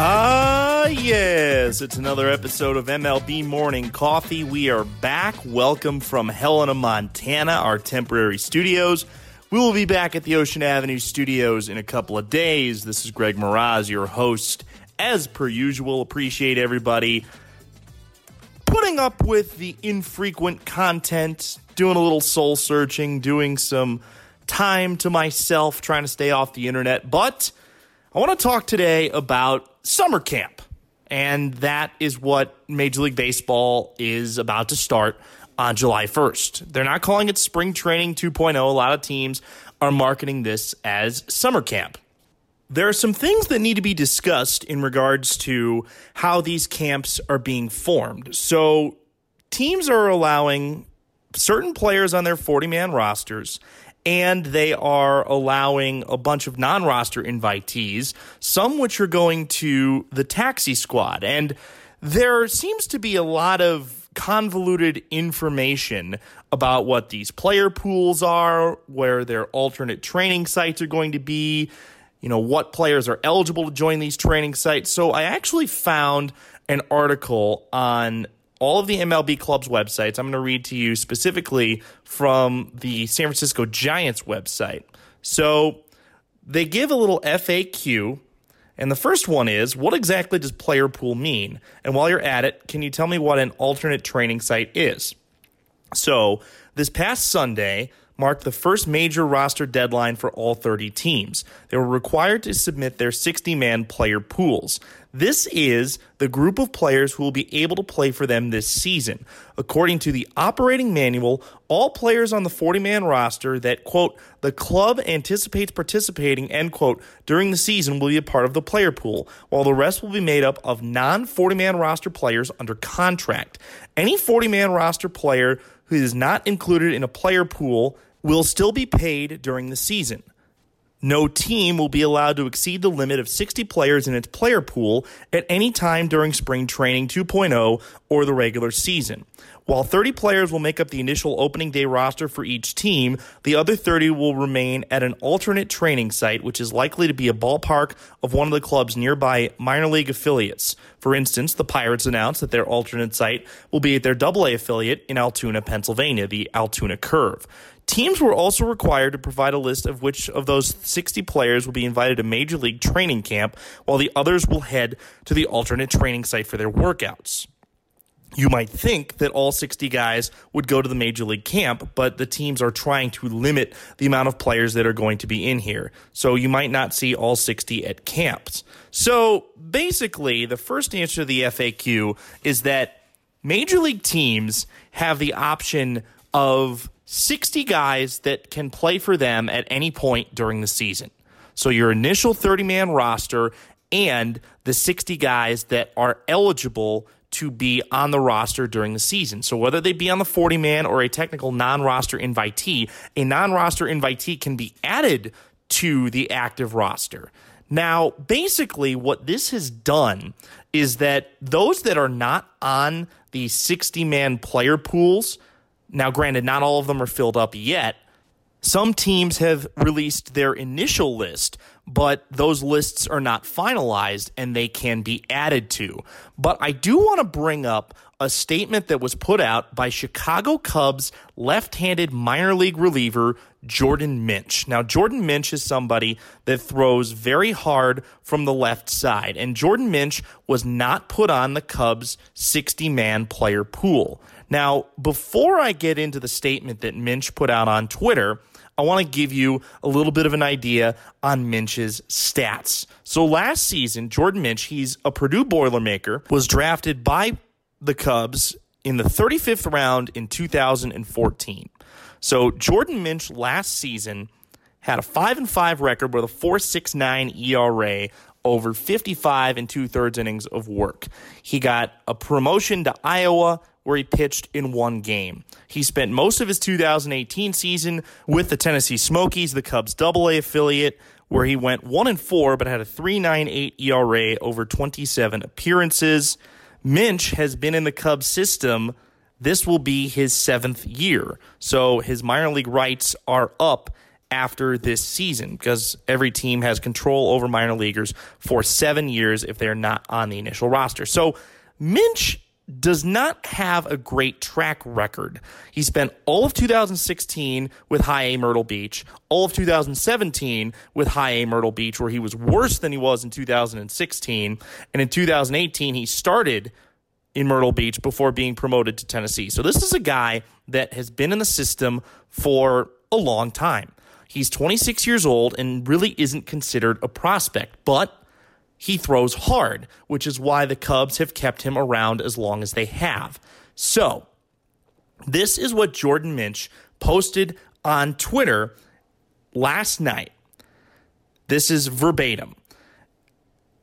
Ah, yes. It's another episode of MLB Morning Coffee. We are back. Welcome from Helena, Montana, our temporary studios. We will be back at the Ocean Avenue studios in a couple of days. This is Greg Moraz, your host. As per usual, appreciate everybody putting up with the infrequent content, doing a little soul searching, doing some time to myself, trying to stay off the internet. But I want to talk today about summer camp. And that is what Major League Baseball is about to start on July 1st. They're not calling it spring training 2.0. A lot of teams are marketing this as summer camp. There are some things that need to be discussed in regards to how these camps are being formed. So, teams are allowing certain players on their 40 man rosters and they are allowing a bunch of non roster invitees, some which are going to the taxi squad. And there seems to be a lot of convoluted information about what these player pools are, where their alternate training sites are going to be, you know, what players are eligible to join these training sites. So I actually found an article on all of the MLB club's websites. I'm going to read to you specifically from the San Francisco Giants website. So they give a little FAQ, and the first one is what exactly does player pool mean? And while you're at it, can you tell me what an alternate training site is? So this past Sunday, marked the first major roster deadline for all 30 teams. They were required to submit their 60 man player pools. This is the group of players who will be able to play for them this season. According to the operating manual, all players on the 40 man roster that, quote, the club anticipates participating, end quote, during the season will be a part of the player pool, while the rest will be made up of non 40 man roster players under contract. Any 40 man roster player who is not included in a player pool will still be paid during the season. No team will be allowed to exceed the limit of 60 players in its player pool at any time during spring training 2.0 or the regular season. While 30 players will make up the initial opening day roster for each team, the other 30 will remain at an alternate training site, which is likely to be a ballpark of one of the club's nearby minor league affiliates. For instance, the Pirates announced that their alternate site will be at their AA affiliate in Altoona, Pennsylvania, the Altoona Curve. Teams were also required to provide a list of which of those 60 players will be invited to Major League training camp, while the others will head to the alternate training site for their workouts. You might think that all 60 guys would go to the Major League camp, but the teams are trying to limit the amount of players that are going to be in here. So you might not see all 60 at camps. So basically, the first answer to the FAQ is that Major League teams have the option of 60 guys that can play for them at any point during the season. So your initial 30 man roster and the 60 guys that are eligible to be on the roster during the season. So whether they be on the 40 man or a technical non roster invitee, a non roster invitee can be added to the active roster. Now, basically, what this has done is that those that are not on the 60 man player pools now, granted, not all of them are filled up yet. Some teams have released their initial list, but those lists are not finalized and they can be added to. But I do want to bring up a statement that was put out by Chicago Cubs left handed minor league reliever Jordan Minch. Now, Jordan Minch is somebody that throws very hard from the left side, and Jordan Minch was not put on the Cubs 60 man player pool. Now, before I get into the statement that Minch put out on Twitter, I want to give you a little bit of an idea on Minch's stats. So last season, Jordan Minch, he's a Purdue Boilermaker, was drafted by the Cubs in the 35th round in 2014. So Jordan Minch last season had a 5 and 5 record with a 4.69 ERA over 55 and two thirds innings of work. He got a promotion to Iowa where he pitched in one game. He spent most of his 2018 season with the Tennessee Smokies, the Cubs double A affiliate, where he went 1 and 4 but had a 3.98 ERA over 27 appearances. Minch has been in the Cubs system. This will be his seventh year. So his minor league rights are up after this season because every team has control over minor leaguers for seven years if they're not on the initial roster. So Minch does not have a great track record. He spent all of 2016 with High A Myrtle Beach, all of 2017 with High A Myrtle Beach, where he was worse than he was in 2016. And in 2018, he started in Myrtle Beach before being promoted to Tennessee. So this is a guy that has been in the system for a long time. He's 26 years old and really isn't considered a prospect, but he throws hard, which is why the Cubs have kept him around as long as they have. So, this is what Jordan Minch posted on Twitter last night. This is verbatim.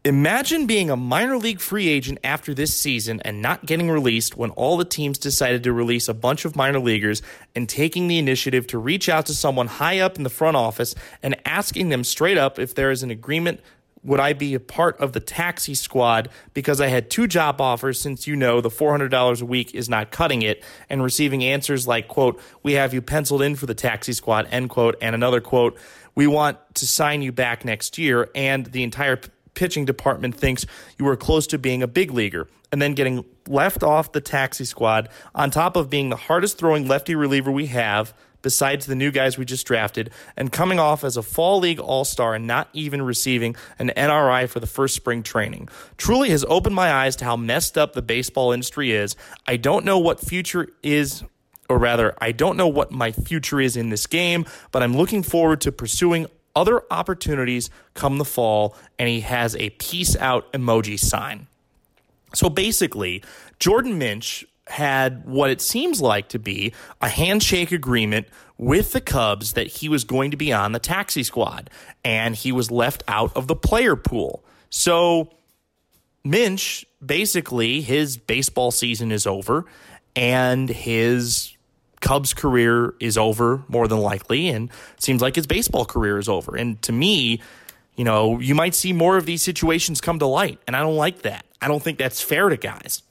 Imagine being a minor league free agent after this season and not getting released when all the teams decided to release a bunch of minor leaguers and taking the initiative to reach out to someone high up in the front office and asking them straight up if there is an agreement would I be a part of the taxi squad because I had two job offers since you know the $400 a week is not cutting it and receiving answers like quote we have you penciled in for the taxi squad end quote and another quote we want to sign you back next year and the entire pitching department thinks you are close to being a big leaguer and then getting left off the taxi squad on top of being the hardest throwing lefty reliever we have besides the new guys we just drafted, and coming off as a fall league all star and not even receiving an NRI for the first spring training. Truly has opened my eyes to how messed up the baseball industry is. I don't know what future is or rather, I don't know what my future is in this game, but I'm looking forward to pursuing other opportunities come the fall. And he has a peace out emoji sign. So basically, Jordan Minch had what it seems like to be a handshake agreement with the Cubs that he was going to be on the taxi squad and he was left out of the player pool. So Minch basically his baseball season is over and his Cubs career is over more than likely and seems like his baseball career is over. And to me, you know, you might see more of these situations come to light and I don't like that. I don't think that's fair to guys.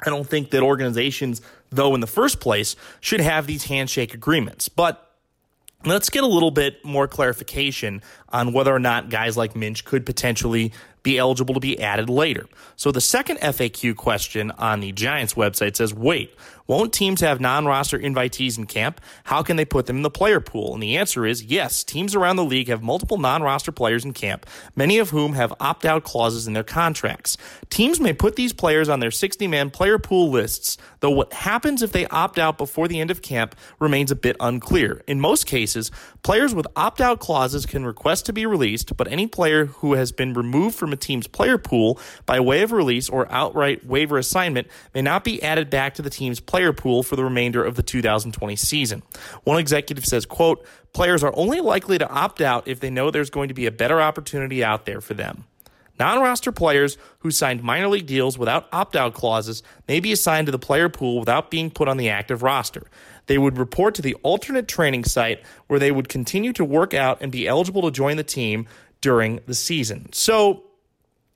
I don't think that organizations, though, in the first place, should have these handshake agreements. But let's get a little bit more clarification on whether or not guys like Minch could potentially be eligible to be added later. So the second FAQ question on the Giants website says, wait, won't teams have non roster invitees in camp? How can they put them in the player pool? And the answer is yes. Teams around the league have multiple non roster players in camp, many of whom have opt out clauses in their contracts. Teams may put these players on their 60 man player pool lists, though what happens if they opt out before the end of camp remains a bit unclear. In most cases, players with opt out clauses can request to be released, but any player who has been removed from a team's player pool by way of release or outright waiver assignment may not be added back to the team's player pool for the remainder of the 2020 season. One executive says, quote, players are only likely to opt out if they know there's going to be a better opportunity out there for them. Non roster players who signed minor league deals without opt out clauses may be assigned to the player pool without being put on the active roster. They would report to the alternate training site where they would continue to work out and be eligible to join the team during the season. So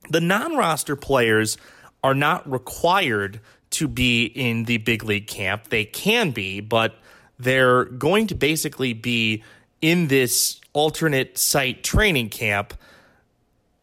the non roster players are not required to be in the big league camp. They can be, but they're going to basically be in this alternate site training camp.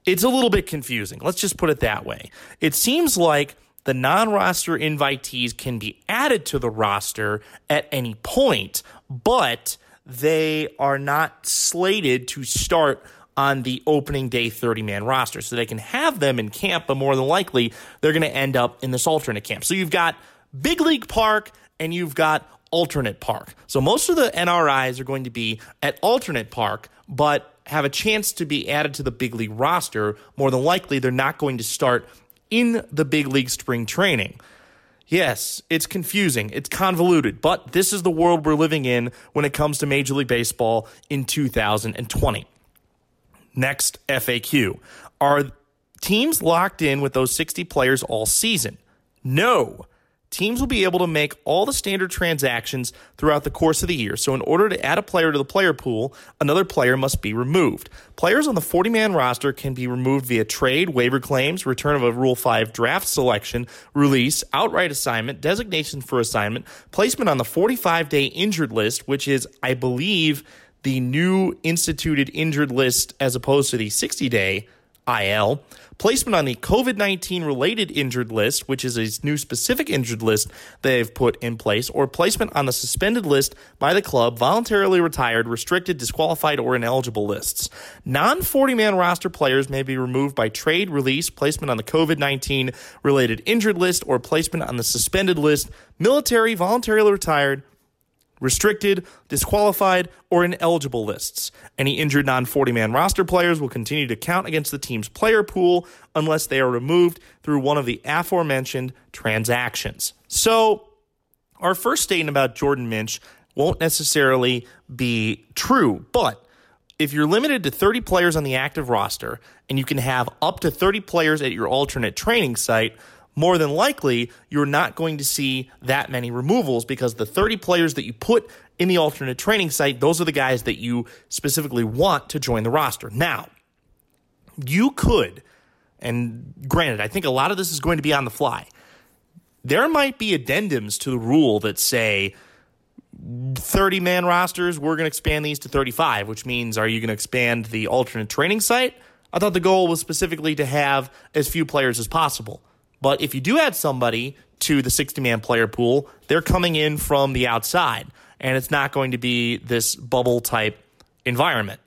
It's a little bit confusing. Let's just put it that way. It seems like the non roster invitees can be added to the roster at any point, but they are not slated to start on the opening day 30 man roster. So they can have them in camp, but more than likely, they're going to end up in this alternate camp. So you've got Big League Park and you've got alternate park. So most of the NRIs are going to be at alternate park, but have a chance to be added to the big league roster. More than likely, they're not going to start in the big league spring training. Yes, it's confusing, it's convoluted, but this is the world we're living in when it comes to Major League Baseball in 2020. Next FAQ Are teams locked in with those 60 players all season? No teams will be able to make all the standard transactions throughout the course of the year. So, in order to add a player to the player pool, another player must be removed. Players on the 40 man roster can be removed via trade, waiver claims, return of a Rule 5 draft selection, release, outright assignment, designation for assignment, placement on the 45 day injured list, which is, I believe, the new instituted injured list as opposed to the 60 day IL, placement on the COVID 19 related injured list, which is a new specific injured list they've put in place, or placement on the suspended list by the club, voluntarily retired, restricted, disqualified, or ineligible lists. Non 40 man roster players may be removed by trade, release, placement on the COVID 19 related injured list, or placement on the suspended list, military, voluntarily retired, restricted, disqualified, or ineligible lists. Any injured non 40 man roster players will continue to count against the team's player pool unless they are removed through one of the aforementioned transactions. So, our first statement about Jordan Minch won't necessarily be true, but if you're limited to 30 players on the active roster and you can have up to 30 players at your alternate training site, more than likely you're not going to see that many removals because the 30 players that you put in the alternate training site, those are the guys that you specifically want to join the roster. Now, you could, and granted, I think a lot of this is going to be on the fly. There might be addendums to the rule that say 30 man rosters, we're going to expand these to 35, which means are you going to expand the alternate training site? I thought the goal was specifically to have as few players as possible. But if you do add somebody to the 60 man player pool, they're coming in from the outside, and it's not going to be this bubble type environment.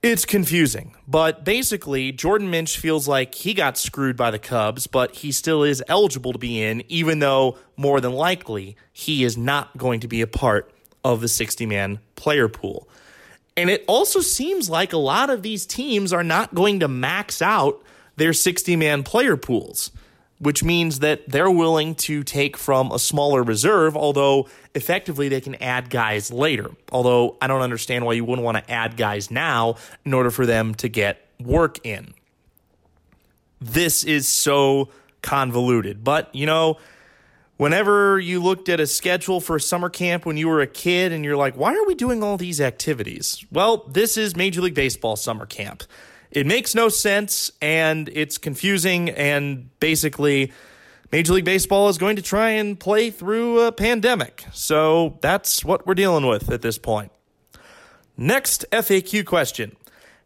It's confusing, but basically, Jordan Minch feels like he got screwed by the Cubs, but he still is eligible to be in, even though more than likely he is not going to be a part of the 60 man player pool. And it also seems like a lot of these teams are not going to max out their 60 man player pools, which means that they're willing to take from a smaller reserve, although effectively they can add guys later. Although I don't understand why you wouldn't want to add guys now in order for them to get work in. This is so convoluted, but you know, whenever you looked at a schedule for summer camp when you were a kid and you're like, why are we doing all these activities? Well, this is Major League Baseball summer camp. It makes no sense and it's confusing and basically Major League Baseball is going to try and play through a pandemic. So that's what we're dealing with at this point. Next FAQ question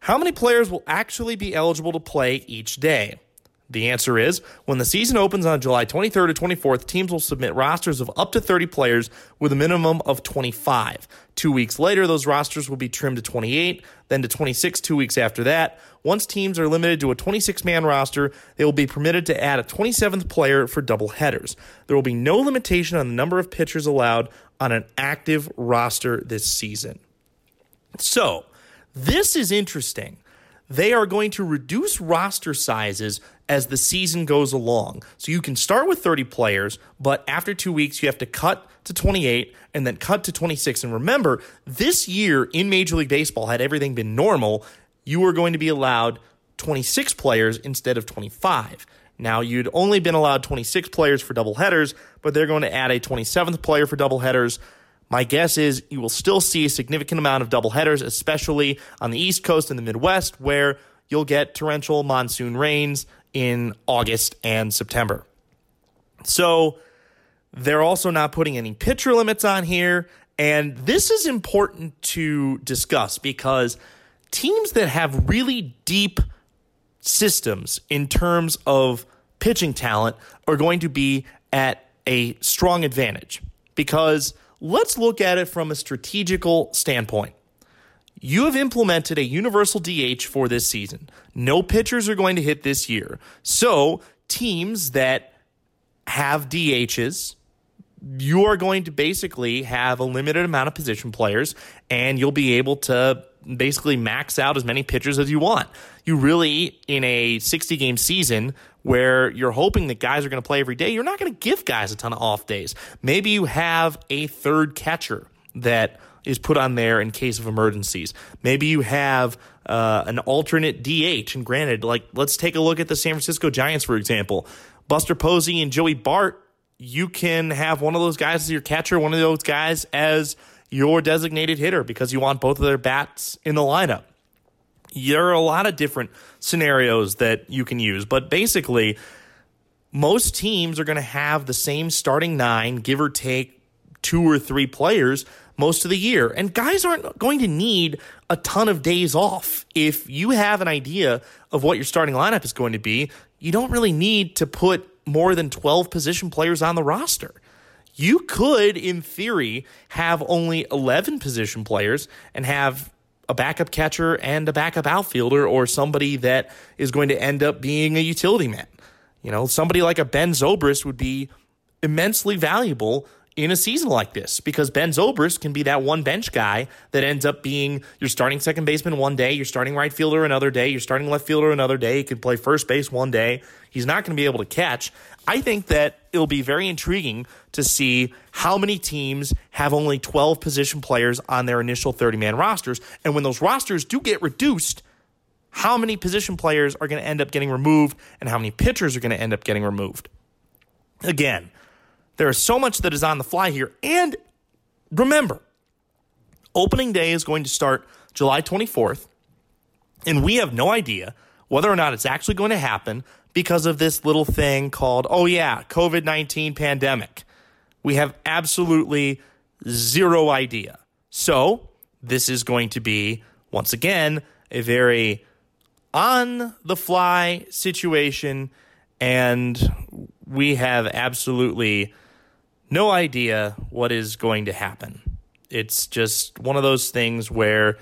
How many players will actually be eligible to play each day? The answer is when the season opens on July 23rd or 24th, teams will submit rosters of up to 30 players with a minimum of 25. Two weeks later, those rosters will be trimmed to 28, then to 26 two weeks after that. Once teams are limited to a 26 man roster, they will be permitted to add a 27th player for double headers. There will be no limitation on the number of pitchers allowed on an active roster this season. So, this is interesting. They are going to reduce roster sizes as the season goes along. So you can start with 30 players, but after two weeks, you have to cut to 28 and then cut to 26. And remember, this year in Major League Baseball, had everything been normal, you were going to be allowed 26 players instead of 25. Now, you'd only been allowed 26 players for double headers, but they're going to add a 27th player for double headers. My guess is you will still see a significant amount of double headers, especially on the East Coast and the Midwest, where you'll get torrential monsoon rains in August and September. So they're also not putting any pitcher limits on here. And this is important to discuss because teams that have really deep systems in terms of pitching talent are going to be at a strong advantage. Because let's look at it from a strategical standpoint. You have implemented a universal DH for this season. No pitchers are going to hit this year. So, teams that have DHs, you are going to basically have a limited amount of position players and you'll be able to basically max out as many pitchers as you want. You really, in a 60 game season where you're hoping that guys are going to play every day, you're not going to give guys a ton of off days. Maybe you have a third catcher that is put on there in case of emergencies. Maybe you have uh, an alternate DH. And granted, like let's take a look at the San Francisco Giants, for example. Buster Posey and Joey Bart, you can have one of those guys as your catcher, one of those guys as your designated hitter because you want both of their bats in the lineup. There are a lot of different scenarios that you can use, but basically, most teams are going to have the same starting nine, give or take two or three players most of the year. And guys aren't going to need a ton of days off. If you have an idea of what your starting lineup is going to be, you don't really need to put more than 12 position players on the roster. You could, in theory, have only 11 position players and have a backup catcher and a backup outfielder or somebody that is going to end up being a utility man. You know, somebody like a Ben Zobrist would be immensely valuable in a season like this because Ben Zobrist can be that one bench guy that ends up being your starting second baseman one day, your starting right fielder another day, your starting left fielder another day. He could play first base one day. He's not going to be able to catch. I think that it'll be very intriguing to see how many teams have only 12 position players on their initial 30 man rosters. And when those rosters do get reduced, how many position players are going to end up getting removed and how many pitchers are going to end up getting removed. Again, there is so much that is on the fly here. And remember, opening day is going to start July 24th, and we have no idea whether or not it's actually going to happen because of this little thing called, oh, yeah, COVID 19 pandemic. We have absolutely zero idea. So, this is going to be, once again, a very on the fly situation, and we have absolutely no idea what is going to happen. It's just one of those things where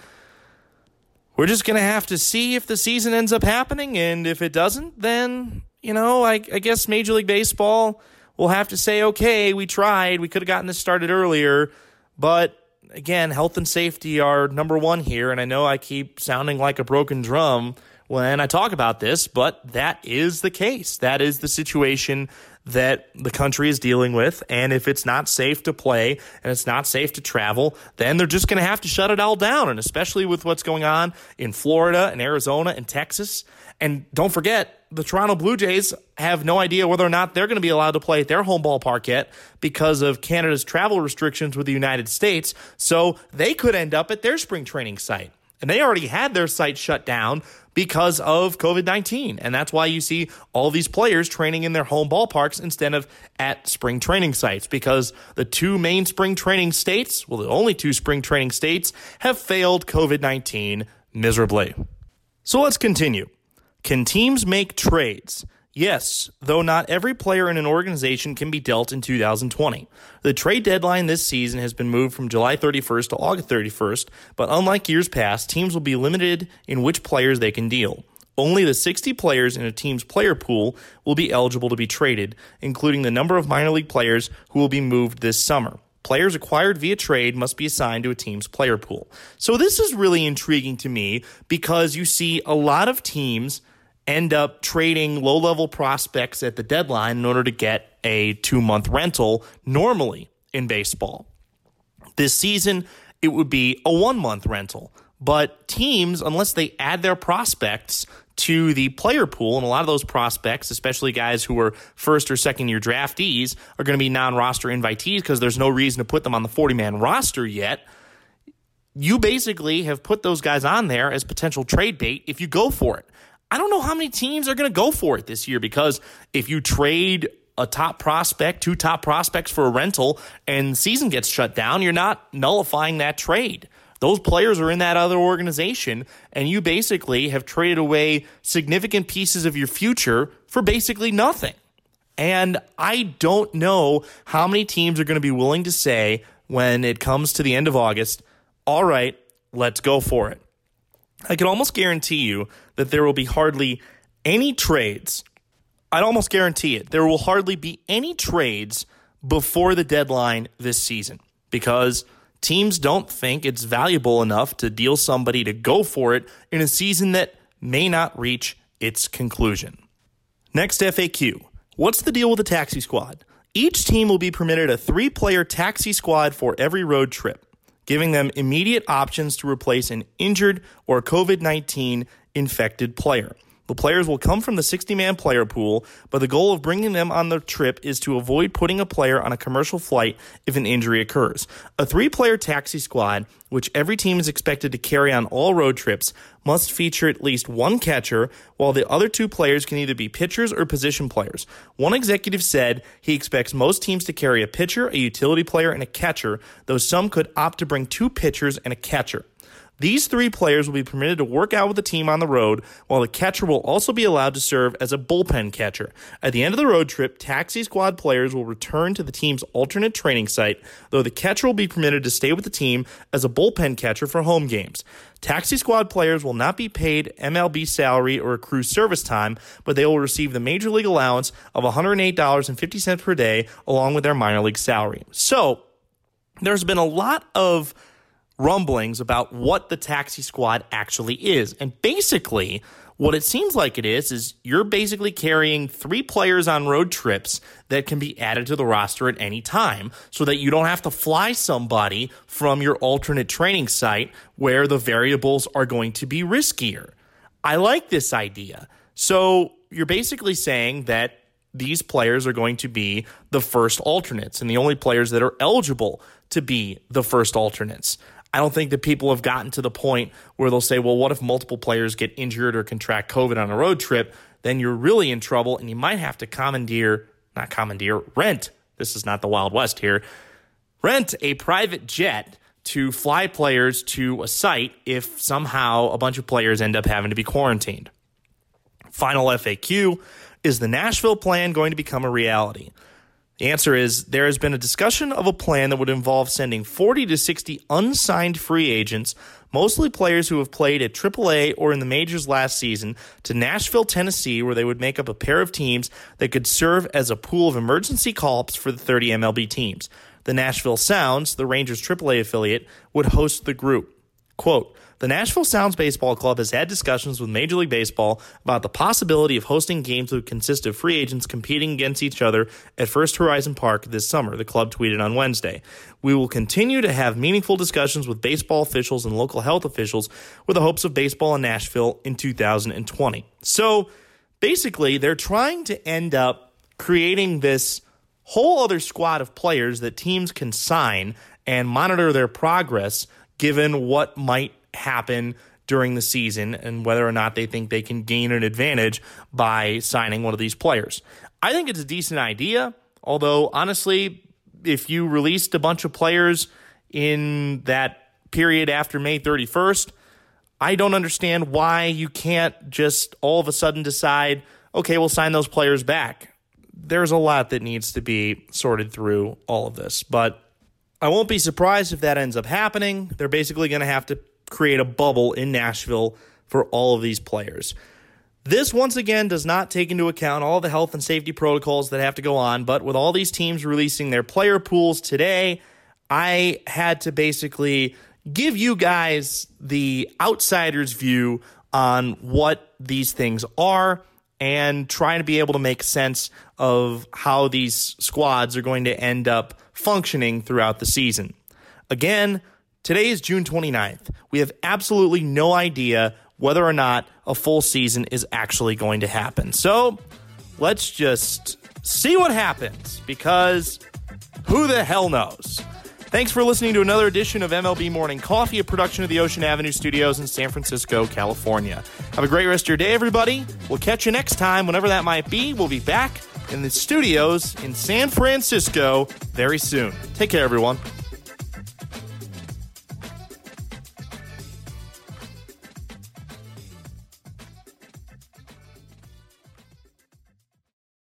we're just going to have to see if the season ends up happening. And if it doesn't, then, you know, I, I guess Major League Baseball will have to say, okay, we tried. We could have gotten this started earlier. But again, health and safety are number one here. And I know I keep sounding like a broken drum when I talk about this, but that is the case. That is the situation that the country is dealing with. And if it's not safe to play and it's not safe to travel, then they're just going to have to shut it all down. And especially with what's going on in Florida and Arizona and Texas. And don't forget, the Toronto Blue Jays have no idea whether or not they're going to be allowed to play at their home ballpark yet because of Canada's travel restrictions with the United States. So they could end up at their spring training site. And they already had their site shut down because of COVID 19. And that's why you see all these players training in their home ballparks instead of at spring training sites because the two main spring training states, well, the only two spring training states, have failed COVID 19 miserably. So let's continue. Can teams make trades? Yes, though not every player in an organization can be dealt in 2020. The trade deadline this season has been moved from July 31st to August 31st, but unlike years past, teams will be limited in which players they can deal. Only the 60 players in a team's player pool will be eligible to be traded, including the number of minor league players who will be moved this summer. Players acquired via trade must be assigned to a team's player pool. So, this is really intriguing to me because you see a lot of teams end up trading low level prospects at the deadline in order to get a two month rental normally in baseball. This season, it would be a one month rental. But teams, unless they add their prospects to the player pool, and a lot of those prospects, especially guys who were first or second year draftees, are going to be non roster invitees because there's no reason to put them on the 40 man roster yet. You basically have put those guys on there as potential trade bait if you go for it. I don't know how many teams are going to go for it this year because if you trade a top prospect, two top prospects for a rental, and season gets shut down, you're not nullifying that trade. Those players are in that other organization, and you basically have traded away significant pieces of your future for basically nothing. And I don't know how many teams are going to be willing to say when it comes to the end of August, all right, let's go for it. I can almost guarantee you that there will be hardly any trades. I'd almost guarantee it. There will hardly be any trades before the deadline this season because teams don't think it's valuable enough to deal somebody to go for it in a season that may not reach its conclusion. Next FAQ What's the deal with the taxi squad? Each team will be permitted a three player taxi squad for every road trip giving them immediate options to replace an injured or COVID 19 infected player. The players will come from the 60 man player pool, but the goal of bringing them on the trip is to avoid putting a player on a commercial flight if an injury occurs. A three player taxi squad, which every team is expected to carry on all road trips, must feature at least one catcher, while the other two players can either be pitchers or position players. One executive said he expects most teams to carry a pitcher, a utility player, and a catcher, though some could opt to bring two pitchers and a catcher. These three players will be permitted to work out with the team on the road, while the catcher will also be allowed to serve as a bullpen catcher. At the end of the road trip, taxi squad players will return to the team's alternate training site, though the catcher will be permitted to stay with the team as a bullpen catcher for home games. Taxi squad players will not be paid MLB salary or accrue service time, but they will receive the major league allowance of $108.50 per day along with their minor league salary. So, there's been a lot of rumblings about what the taxi squad actually is. And basically, what it seems like it is, is you're basically carrying three players on road trips that can be added to the roster at any time so that you don't have to fly somebody from your alternate training site where the variables are going to be riskier. I like this idea. So you're basically saying that these players are going to be the first alternates and the only players that are eligible to be the first alternates. I don't think that people have gotten to the point where they'll say, well, what if multiple players get injured or contract COVID on a road trip? Then you're really in trouble and you might have to commandeer, not commandeer, rent. This is not the Wild West here. Rent a private jet to fly players to a site if somehow a bunch of players end up having to be quarantined. Final FAQ Is the Nashville plan going to become a reality? The answer is there has been a discussion of a plan that would involve sending 40 to 60 unsigned free agents, mostly players who have played at AAA or in the majors last season, to Nashville, Tennessee, where they would make up a pair of teams that could serve as a pool of emergency call ups for the 30 MLB teams. The Nashville Sounds, the Rangers AAA affiliate, would host the group. Quote, the Nashville Sounds Baseball Club has had discussions with Major League Baseball about the possibility of hosting games that would consist of free agents competing against each other at First Horizon Park this summer, the club tweeted on Wednesday. We will continue to have meaningful discussions with baseball officials and local health officials with the hopes of baseball in Nashville in 2020. So basically, they're trying to end up creating this whole other squad of players that teams can sign and monitor their progress given what might happen during the season and whether or not they think they can gain an advantage by signing one of these players. I think it's a decent idea, although honestly, if you released a bunch of players in that period after May 31st, I don't understand why you can't just all of a sudden decide, okay, we'll sign those players back. There's a lot that needs to be sorted through all of this, but I won't be surprised if that ends up happening. They're basically going to have to create a bubble in Nashville for all of these players. This, once again, does not take into account all the health and safety protocols that have to go on, but with all these teams releasing their player pools today, I had to basically give you guys the outsider's view on what these things are and trying to be able to make sense of how these squads are going to end up functioning throughout the season. Again, Today is June 29th. We have absolutely no idea whether or not a full season is actually going to happen. So let's just see what happens because who the hell knows? Thanks for listening to another edition of MLB Morning Coffee, a production of the Ocean Avenue Studios in San Francisco, California. Have a great rest of your day, everybody. We'll catch you next time, whenever that might be. We'll be back in the studios in San Francisco very soon. Take care, everyone.